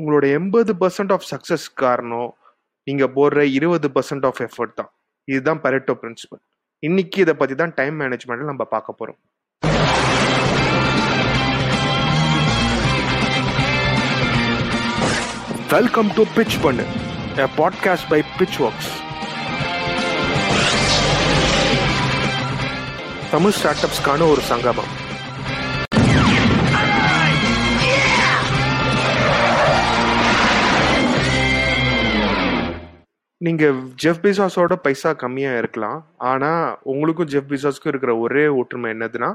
உங்களோட எண்பது percent of success காரணம் நீங்கள் போடுற இருபது பர்சன்ட் ஆஃப் எஃபர்ட் தான். இதுதான் பரெட்டோ பிரின்சிபல் இன்னைக்கு இதை பற்றி தான் டைம் மேனேஜ்மெண்ட்டில் நம்ம பார்க்க போகிறோம் வெல்கம் டு பிச் பண்ணு podcast by pitch works Tamil start அப்ஸ்க்கான ஒரு சங்கமம். நீங்க ஜெஃப் பிசாஸோட பைசா கம்மியா இருக்கலாம். ஆனா உங்களுக்கும் ஜெஃப் பிசாஸ்க்கும் இருக்கிற ஒரே ஒற்றுமை என்னதுன்னா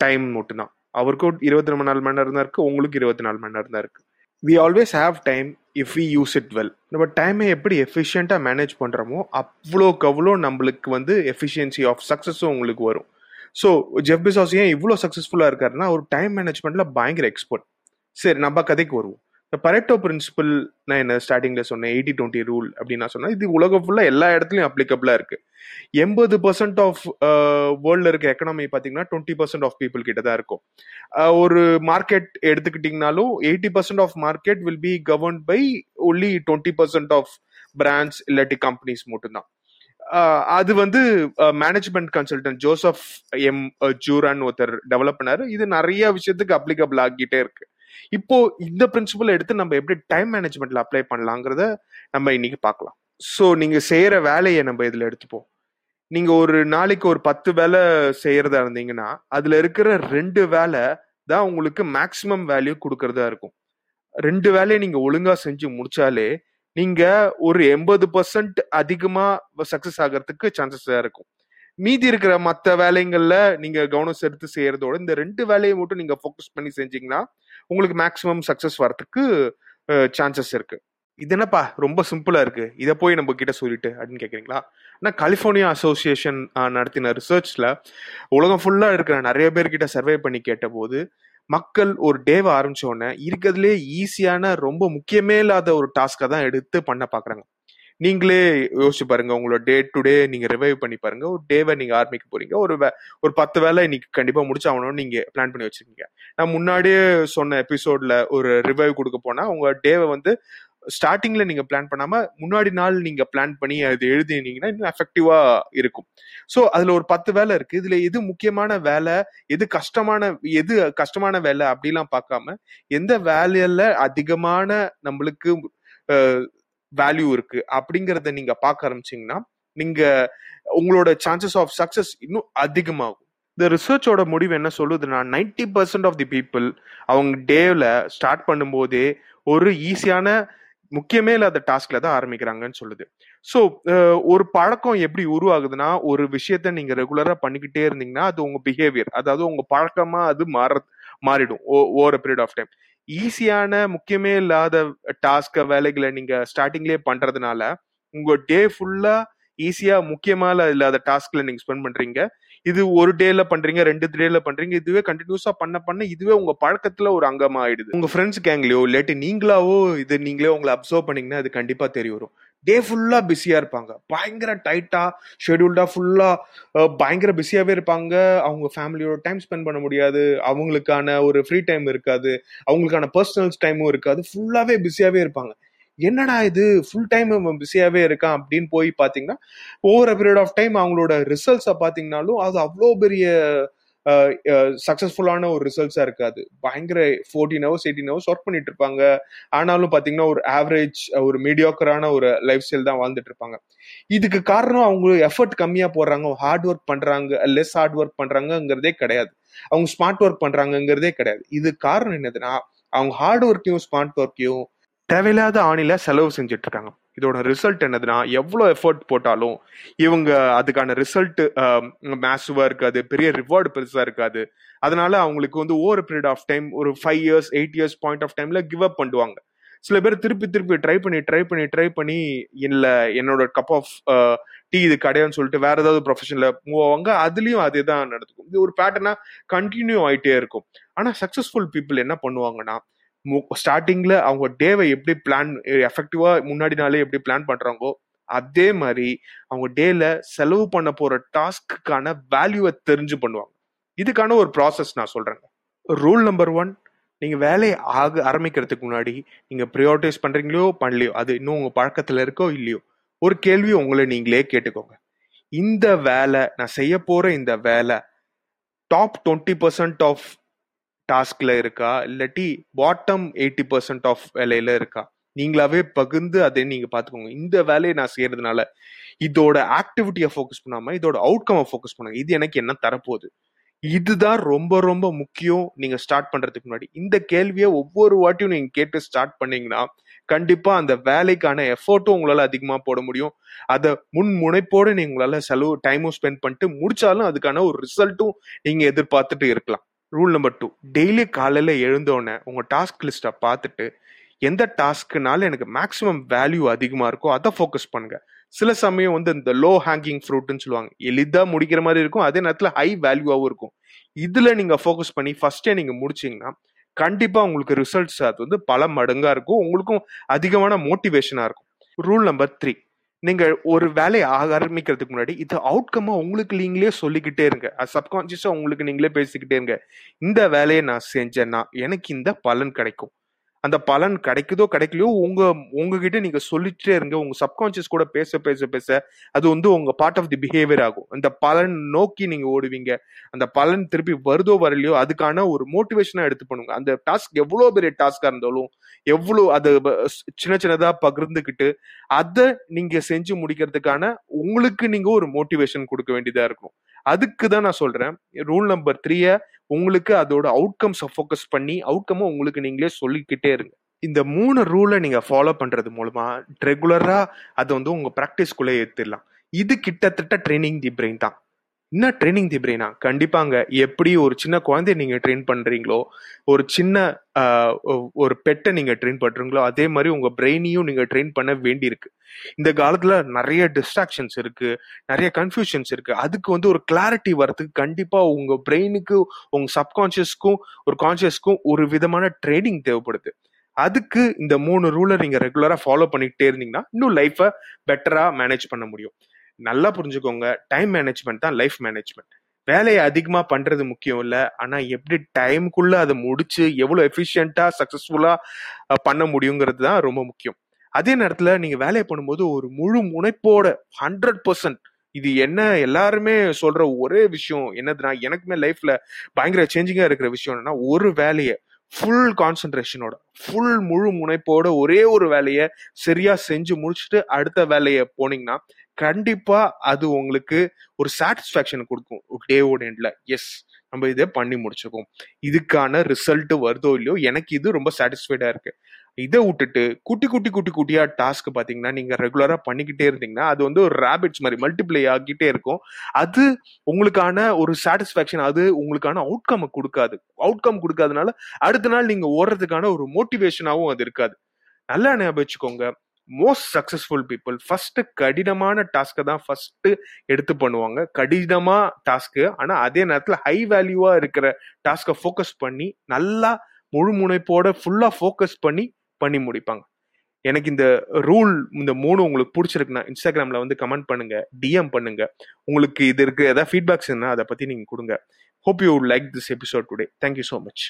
டைம் மட்டும்தான். அவருக்கும் இருபத்தி ரெண்டு நாலு மணி நேரம் தான் இருக்கு உங்களுக்கு இருபத்தி நாலு மணி நேரம் தான் இருக்கு. We always have time if we use it well நம்ம டைமை எப்படி எஃபிஷியண்ட்டாக மேனேஜ் பண்ணுறோமோ அவ்வளோக்கு அவ்வளோ நம்மளுக்கு வந்து எஃபிஷியன்சி ஆஃப் சக்ஸஸும் உங்களுக்கு வரும். ஸோ ஜெஃப் பிசாஸ் ஏன் இவ்வளோ சக்ஸஸ்ஃபுல்லாக இருக்காருன்னா ஒரு டைம் மேனேஜ்மெண்ட்டில் பயங்கர எக்ஸ்பர்ட் சரி நம்ம கதைக்கு வருவோம். இந்த பரெட்டோ பிரின்சிபல் நான் என்ன ஸ்டார்டிங்ல சொன்னேன் எயிட்டி டுவெண்ட்டி ரூல் அப்படின்னு நான் சொன்னேன். இது உலகம் ஃபுல்லாக எல்லா இடத்துலையும் அப்ளிகபிளா இருக்கு. எண்பது பர்சன்ட் ஆஃப் வேர்ல்ட்ல இருக்க எக்கனாமி பார்த்தீங்கன்னா டுவெண்ட்டி பர்சன்ட் ஆஃப் பீப்புள் கிட்ட தான் இருக்கும். ஒரு market எடுத்துக்கிட்டிங்கனாலும் eighty percent of market will be governed by only twenty percent of brands இல்லாட்டி கம்பெனிஸ் மட்டும்தான். அது வந்து management consultant Joseph M Juran ஒருத்தர் டெவலப் பண்ணாரு. இது நிறைய விஷயத்துக்கு அப்ளிகபிள் ஆகிட்டே இருக்கு. இப்போ இந்த பிரின்சிபல் எடுத்து நம்ம எப்படி டைம் மேனேஜ்மெண்ட்ல அப்ளை பண்ணலாங்கிறத நம்ம இன்னைக்கு பார்க்கலாம். ஸோ நீங்க செய்யற வேலையை நம்ம இதுல எடுத்துப்போம். நீங்க ஒரு நாளைக்கு ஒரு பத்து வேலை செய்யறதா இருந்தீங்கன்னா அதுல இருக்கிற ரெண்டு வேலை தான் உங்களுக்கு மேக்சிமம் வேல்யூ கொடுக்கறதா இருக்கும். ரெண்டு வேலையை நீங்க ஒழுங்கா செஞ்சு முடிச்சாலே நீங்க ஒரு எண்பது பர்சன்ட் அதிகமா சக்சஸ் ஆகிறதுக்கு சான்சஸ் இருக்கும். மீதி இருக்கிற மற்ற வேலைங்கள்ல நீங்க கவனம் செலுத்து செய்யறதோட இந்த ரெண்டு வேலையை மட்டும் நீங்க ஃபோக்கஸ் பண்ணி செஞ்சீங்கன்னா உங்களுக்கு மேக்சிமம் சக்ஸஸ் வரத்துக்கு சான்சஸ் இருக்கு. இது என்னப்பா ரொம்ப சிம்பிளா இருக்கு. இதை போய் நம்ம கிட்ட சொல்லிட்டு அப்படின்னு கேக்குறீங்களா? நான் கலிபோர்னியா அசோசியேஷன் நடத்தின ரிசர்ச்ல உலகம் ஃபுல்லா இருக்கிற நிறைய பேர்கிட்ட சர்வே பண்ணி கேட்ட போது மக்கள் ஒரு டேவை ஆரம்பிச்சோடனே இருக்கிறதுலே ஈஸியான ரொம்ப முக்கியமே இல்லாத ஒரு டாஸ்கை தான் எடுத்து பண்ண பாக்குறாங்க. நீங்களே யோசிச்சு பாருங்க உங்களோட டே டு டே நீங்க ரிவைவ் பண்ணி பாருங்க. ஒரு டேவை நீங்க ஆரம்பிக்க போறீங்க. ஒரு ஒரு பத்து வேலை இன்னைக்கு கண்டிப்பா முடிச்சாகணும்னு நீங்க பிளான் பண்ணி வச்சிருக்கீங்க. நான் முன்னாடியே சொன்ன எபிசோட்ல ஒரு ரிவைவ் கொடுக்க போனா உங்க டேவை வந்து ஸ்டார்டிங்ல நீங்க பிளான் பண்ணாம முன்னாடி நாள் நீங்க பிளான் பண்ணி அது எழுதினீங்கன்னா இன்னும் எஃபெக்டிவா இருக்கும். ஸோ அதுல ஒரு பத்து வேலை இருக்கு. இதுல எது முக்கியமான வேலை எது கஷ்டமான எது கஷ்டமான வேலை அப்படிலாம் பார்க்காம எந்த வேலையில அதிகமான நம்மளுக்கு வேல்யூ இருக்கு அப்படிங்கறத நீங்க பார்க்க ஆரம்பிச்சீங்கன்னா நீங்க உங்களோட சான்சஸ் ஆஃப் சக்சஸ் இன்னும் அதிகமாகும். இந்த ரிசர்ச்சோட முடிவு என்ன சொல்லுதுன்னா ninety percent of the people அவங்க டேவில் ஸ்டார்ட் பண்ணும்போதே ஒரு ஈஸியான முக்கியமே இல்லாத டாஸ்க்ல தான் ஆரம்பிக்கிறாங்கன்னு சொல்லுது. ஸோ ஒரு பழக்கம் எப்படி உருவாகுதுன்னா ஒரு விஷயத்த நீங்க ரெகுலரா பண்ணிக்கிட்டே இருந்தீங்கன்னா அது உங்க பிஹேவியர் அதாவது உங்க பழக்கமா அது மாற மாறிடும் ஓவர் பீரியட் ஆஃப் டைம் ஈஸியான முக்கியமே இல்லாத டாஸ்க வேலைகளை நீங்க ஸ்டார்டிங்லேயே பண்றதுனால உங்க டே ஃபுல்லா ஈஸியா முக்கியமான இல்லாத டாஸ்க்ல நீங்க ஸ்பெண்ட் பண்றீங்க. இது ஒரு டேல பண்றீங்க ரெண்டு டேல பண்றீங்க இதுவே கண்டினியூஸா பண்ண பண்ண இதுவே உங்க பழக்கத்துல ஒரு அங்கமா ஆயிடுது உங்க ஃப்ரெண்ட்ஸ் கேங்லயோ இல்லாட்டி நீங்களாவோ இது நீங்களே உங்களை அப்சர்வ் பண்ணீங்கன்னா அது கண்டிப்பா தெரிய வரும். டே ஃபுல்லா பிஸியா இருப்பாங்க. பயங்கர டைட்டா ஷெடியூல்டா ஃபுல்லா பயங்கர பிஸியாவே இருப்பாங்க. அவங்க ஃபேமிலியோட டைம் ஸ்பெண்ட் பண்ண முடியாது. அவங்களுக்கான ஒரு ஃப்ரீ டைம் இருக்காது. அவங்களுக்கான பர்சனல் டைமும் இருக்காது. ஃபுல்லாவே பிஸியாவே இருப்பாங்க. என்னடா இது? ஃபுல் டைம் பிஸியாவே இருக்கான் அப்படின்னு போய் பாத்தீங்கன்னா ஓவர் பீரியட் ஆஃப் டைம் அவங்களோட ரிசல்ட்ஸை பாத்தீங்கன்னாலும் அது அவ்வளோ பெரிய சக்சஸ்ஃபுல்லான ஒரு ரிசல்ட்ஸா இருக்காது. பயங்கர fourteen hours eighteen hours work பண்ணிட்டு இருப்பாங்க. ஆனாலும் பாத்தீங்கன்னா ஒரு ஆவரேஜ் ஒரு மீடியோக்கரான ஒரு லைஃப் ஸ்டைல் தான் வாழ்ந்துட்டு இருப்பாங்க. இதுக்கு காரணம் அவங்க எஃபர்ட் கம்மியா போடுறாங்க ஹார்ட் ஒர்க் பண்றாங்க லெஸ் ஹார்ட் ஒர்க் பண்ணுறாங்கங்கிறதே கிடையாது. அவங்க ஸ்மார்ட் ஒர்க் பண்ணுறாங்கங்கிறதே கிடையாது. இது காரணம் என்னதுன்னா அவங்க ஹார்ட் ஒர்க்கையும் ஸ்மார்ட் ஒர்க்கையும் தேவையில்லாத ஆணில செலவு செஞ்சுட்டு இருக்காங்க இதோட ரிசல்ட் என்னதுன்னா எவ்வளோ எஃபர்ட் போட்டாலும் இவங்க அதுக்கான ரிசல்ட் மேசுவாக இருக்காது பெரிய ரிவார்டு பெருசாக இருக்காது. அதனால அவங்களுக்கு வந்து ஓவர் பீரியட் ஆஃப் டைம் ஒரு five years eight years point of டைம்ல கிவ் அப் பண்ணுவாங்க. சில பேர் திருப்பி திருப்பி ட்ரை பண்ணி ட்ரை பண்ணி ட்ரை பண்ணி இல்லை என்னோட கப் ஆஃப் டீ இது கிடையாதுன்னு சொல்லிட்டு வேற ஏதாவது ப்ரொஃபஷன்ல மூவ் ஆவாங்க. அதுலயும் அதே தான் நடக்கும் இது ஒரு பேட்டர்னா கண்டினியூ ஆயிட்டே இருக்கும். ஆனா சக்சஸ்ஃபுல் பீப்புள் என்ன பண்ணுவாங்கன்னா ஸ்டார்டிங்ல அவங்க டேவை எப்படி பிளான் எஃபெக்டிவா முன்னாடி நாளே எப்படி பிளான் பண்றாங்களோ அதே மாதிரி அவங்க டேல செலவு பண்ண போற டாஸ்க்குக்கான வேல்யூவை தெரிஞ்சு பண்ணுவாங்க. இதுக்கான ஒரு ப்ராசஸ் நான் சொல்றேங்க. ரூல் நம்பர் ஒன் நீங்கள் வேலையை ஆக ஆரம்பிக்கிறதுக்கு முன்னாடி நீங்கள் ப்ரியாரிட்டைஸ் பண்ணுறீங்களோ பண்ணலையோ அது இன்னும் உங்கள் பழக்கத்தில் இருக்கோ இல்லையோ ஒரு கேள்வி உங்களை நீங்களே கேட்டுக்கோங்க. இந்த வேலை நான் செய்ய போகிற இந்த வேலை டாப் டுவெண்ட்டி பர்சன்ட் ஆஃப் டாஸ்க்ல இருக்கா? இல்லாட்டி பாட்டம் எயிட்டி பர்சன்ட் ஆஃப் வேலையில இருக்கா? நீங்களாவே பகிர்ந்து அதை நீங்க பாத்துக்கோங்க. இந்த வேலையை நான் செய்யறதுனால இதோட ஆக்டிவிட்டியை ஃபோக்கஸ் பண்ணாம இதோட அவுட்கமை ஃபோக்கஸ் பண்ணுங்க. இது எனக்கு என்ன தரப்போகுது? இதுதான் ரொம்ப ரொம்ப முக்கியம் நீங்க ஸ்டார்ட் பண்றதுக்கு முன்னாடி. இந்த கேள்வியை ஒவ்வொரு வாட்டியும் நீங்க கேட்டு ஸ்டார்ட் பண்ணீங்கன்னா கண்டிப்பா அந்த வேலைக்கான எஃபர்ட்டும் உங்களால அதிகமா போட முடியும். அதை முன் முனைப்போட நீங்க உங்களால செலவு டைமும் ஸ்பெண்ட் பண்ணிட்டு முடிச்சாலும் அதுக்கான ஒரு ரிசல்ட்டும் நீங்க எதிர்பார்த்துட்டு இருக்கலாம். ரூல் நம்பர் டூ டெய்லி காலையில் எழுந்தோடனே உங்கள் டாஸ்க் லிஸ்ட்டை பார்த்துட்டு எந்த டாஸ்க்குனால எனக்கு மேக்ஸிமம் வேல்யூ அதிகமாக இருக்கோ அதை ஃபோக்கஸ் பண்ணுங்கள் சில சமயம் வந்து இந்த லோ ஹேங்கிங் ஃப்ரூட்னு சொல்லுவாங்க. எளிதாக முடிக்கிற மாதிரி இருக்கும் அதே நேரத்தில் ஹை வேல்யூவாகவும் இருக்கும். இதில் நீங்கள் ஃபோக்கஸ் பண்ணி ஃபஸ்ட்டே நீங்கள் முடிச்சிங்கன்னா கண்டிப்பாக உங்களுக்கு ரிசல்ட்ஸ் அது வந்து பல மடங்காக இருக்கும். உங்களுக்கும் அதிகமான மோட்டிவேஷனாக இருக்கும். ரூல் நம்பர் த்ரீ நீங்கள் ஒரு வேலையை ஆரம்பிக்கிறதுக்கு முன்னாடி இது அவுட்கம்மாக உங்களுக்கு நீங்களே சொல்லிக்கிட்டே இருங்க. அது சப்கான்ஷியஸாக உங்களுக்கு நீங்களே பேசிக்கிட்டே இருங்க. இந்த வேலையை நான் செஞ்சேன்னா எனக்கு இந்த பலன் கிடைக்கும். அந்த பலன் கிடைக்குதோ கிடைக்கலையோ உங்க உங்ககிட்ட நீங்க சொல்லிட்டே இருங்க. உங்க சப்கான்சியஸ் கூட பேச பேச பேச அது வந்து உங்க பார்ட் ஆஃப் தி பிஹேவியர் ஆகும். அந்த பலன் நோக்கி நீங்க ஓடுவீங்க. அந்த பலன் திருப்பி வருதோ வரலையோ அதுக்கான ஒரு மோட்டிவேஷனா எடுத்து பண்ணுங்க. அந்த டாஸ்க் எவ்வளவு பெரிய டாஸ்கா இருந்தாலும் எவ்வளவு அது சின்ன சின்னதா பகிர்ந்துக்கிட்டு அதை நீங்க செஞ்சு முடிக்கிறதுக்கான உங்களுக்கு நீங்க ஒரு மோட்டிவேஷன் கொடுக்க வேண்டியதா இருக்கும். அதுக்கு தான் நான் சொல்றேன். ரூல் நம்பர் த்ரீய உங்களுக்கு அதோட அவுட்கம்ஸை ஃபோக்கஸ் பண்ணி அவுட்கம்மை உங்களுக்கு நீங்களே சொல்லிக்கிட்டே இருங்க. இந்த மூணு ரூலை நீங்க ஃபாலோ பண்றது மூலமா ரெகுலரா அதை வந்து உங்க ப்ராக்டிஸ்குள்ளே ஏற்றிடலாம் இது கிட்டத்தட்ட ட்ரைனிங் தி பிரெயின் தான். என்ன ட்ரைனிங் தி பிரெயினா கண்டிப்பாங்க. எப்படி ஒரு சின்ன குழந்தைய நீங்க ட்ரெயின் பண்றீங்களோ ஒரு சின்ன ஒரு பெட்டை நீங்க ட்ரெயின் பண்றீங்களோ அதே மாதிரி உங்க பிரெயினையும் நீங்க ட்ரெயின் பண்ண வேண்டியிருக்கு. இந்த காலத்துல நிறைய டிஸ்ட்ராக்ஷன்ஸ் இருக்கு நிறைய கன்ஃபியூஷன்ஸ் இருக்கு. அதுக்கு வந்து ஒரு கிளாரிட்டி வரதுக்கு கண்டிப்பா உங்க பிரெயினுக்கு உங்க சப்கான்சியஸ்க்கும் ஒரு கான்சியஸ்க்கும் ஒரு விதமான ட்ரைனிங் தேவைப்படுது. அதுக்கு இந்த மூணு ரூலை நீங்க ரெகுலரா ஃபாலோ பண்ணிக்கிட்டே இருந்தீங்கன்னா இன்னும் லைஃபை பெட்டரா மேனேஜ் பண்ண முடியும். நல்லா புரிஞ்சுக்கோங்க. டைம் மேனேஜ்மெண்ட் தான் லைஃப் மேனேஜ்மெண்ட் வேலையை அதிகமா பண்றது முக்கியம் இல்ல. ஆனா எப்படி டைமுக்குள்ள அதை முடிச்சு எவ்வளவு எஃபிஷியண்டா சக்சஸ்ஃபுல்லா பண்ண முடியுங்கிறது தான் ரொம்ப முக்கியம். அதே நேரத்துல நீங்க வேலையை பண்ணும்போது ஒரு முழு முனைப்போட ஹண்ட்ரட் பர்சன்ட் இது என்ன எல்லாருமே சொல்ற ஒரே விஷயம் என்னதுன்னா எனக்குமே லைஃப்ல பயங்கர சேஞ்சிங்கா இருக்கிற விஷயம் என்னன்னா ஒரு வேலையை ஃபுல் கான்சென்ட்ரேஷனோட ஃபுல் முழு முனைப்போட ஒரே ஒரு வேலையை சரியா செஞ்சு முடிச்சுட்டு அடுத்த வேலையை போனீங்கன்னா கண்டிப்பா அது உங்களுக்கு ஒரு சாட்டிஸ்ஃபேக்ஷன் கொடுக்கும். டேவோட எண்ட்ல எஸ் நம்ம இதை பண்ணி முடிச்சுக்கோம் இதுக்கான ரிசல்ட் வருதோ இல்லையோ எனக்கு இது ரொம்ப சாட்டிஸ்ஃபைடா இருக்கு. இதை விட்டுட்டு குட்டி குட்டி குட்டி குட்டியா டாஸ்க் பாத்தீங்கன்னா நீங்க ரெகுலரா பண்ணிக்கிட்டே இருந்தீங்கன்னா அது வந்து ஒரு ரேபிட்ஸ் மாதிரி மல்டிப்ளை ஆகிட்டே இருக்கும். அது உங்களுக்கான ஒரு சாட்டிஸ்ஃபேக்ஷன் அது உங்களுக்கான அவுட்கம் கொடுக்காது. அவுட்கம் கொடுக்காதனால அடுத்த நாள் நீங்க ஓடுறதுக்கான ஒரு மோட்டிவேஷனாகவும் அது இருக்காது. நல்லா ஞாபகம் வச்சுக்கோங்க. மோஸ்ட் சக்சஸ்ஃபுல் பீப்புள் ஃபர்ஸ்ட் கடினமான டாஸ்க்கை தான் ஃபர்ஸ்ட் எடுத்து பண்ணுவாங்க. கடினமா டாஸ்க்கு ஆனா அதே நேரத்தில் ஹை வேல்யூவா இருக்கிற டாஸ்கை ஃபோக்கஸ் பண்ணி நல்லா முழு முனைப்போட ஃபுல்லா ஃபோக்கஸ் பண்ணி பண்ணி முடிப்பாங்க. எனக்கு இந்த ரூல் இந்த மூணு உங்களுக்கு பிடிச்சிருக்குன்னா இன்ஸ்டாகிராம்ல வந்து கமெண்ட் பண்ணுங்க டிஎம் பண்ணுங்க. உங்களுக்கு இது இருக்கு ஏதாவது ஃபீட்பேக்ஸ் என்ன அதை பத்தி நீங்க கொடுங்க. Hope you like this episode today thank you so much